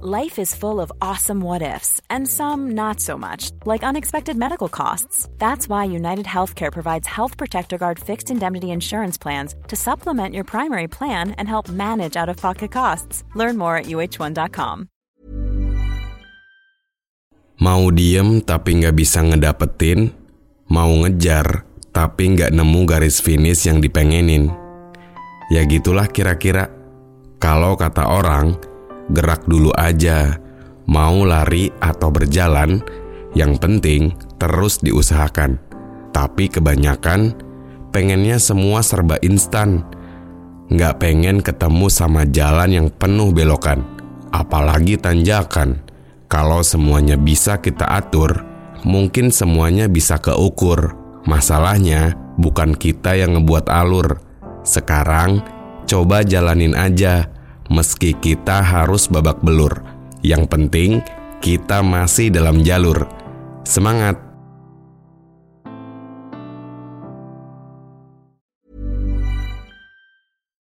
Life is full of awesome what ifs, and some not so much, like unexpected medical costs. That's why United Healthcare provides Health Protector Guard fixed indemnity insurance plans to supplement your primary plan and help manage out of pocket costs. Learn more at uh1.com. Mau diem tapi nggak bisa ngedapetin, mau ngejar tapi nggak nemu garis finish yang dipengenin. Ya gitulah kira-kira. Kalau kata orang, gerak dulu aja. Mau lari atau berjalan, yang penting terus diusahakan. Tapi kebanyakan pengennya semua serba instan. Nggak pengen ketemu sama jalan yang penuh belokan, apalagi tanjakan. Kalau semuanya bisa kita atur, mungkin semuanya bisa keukur. Masalahnya bukan kita yang ngebuat alur. Sekarang coba jalanin aja meski kita harus babak belur. Yang penting, kita masih dalam jalur. Semangat!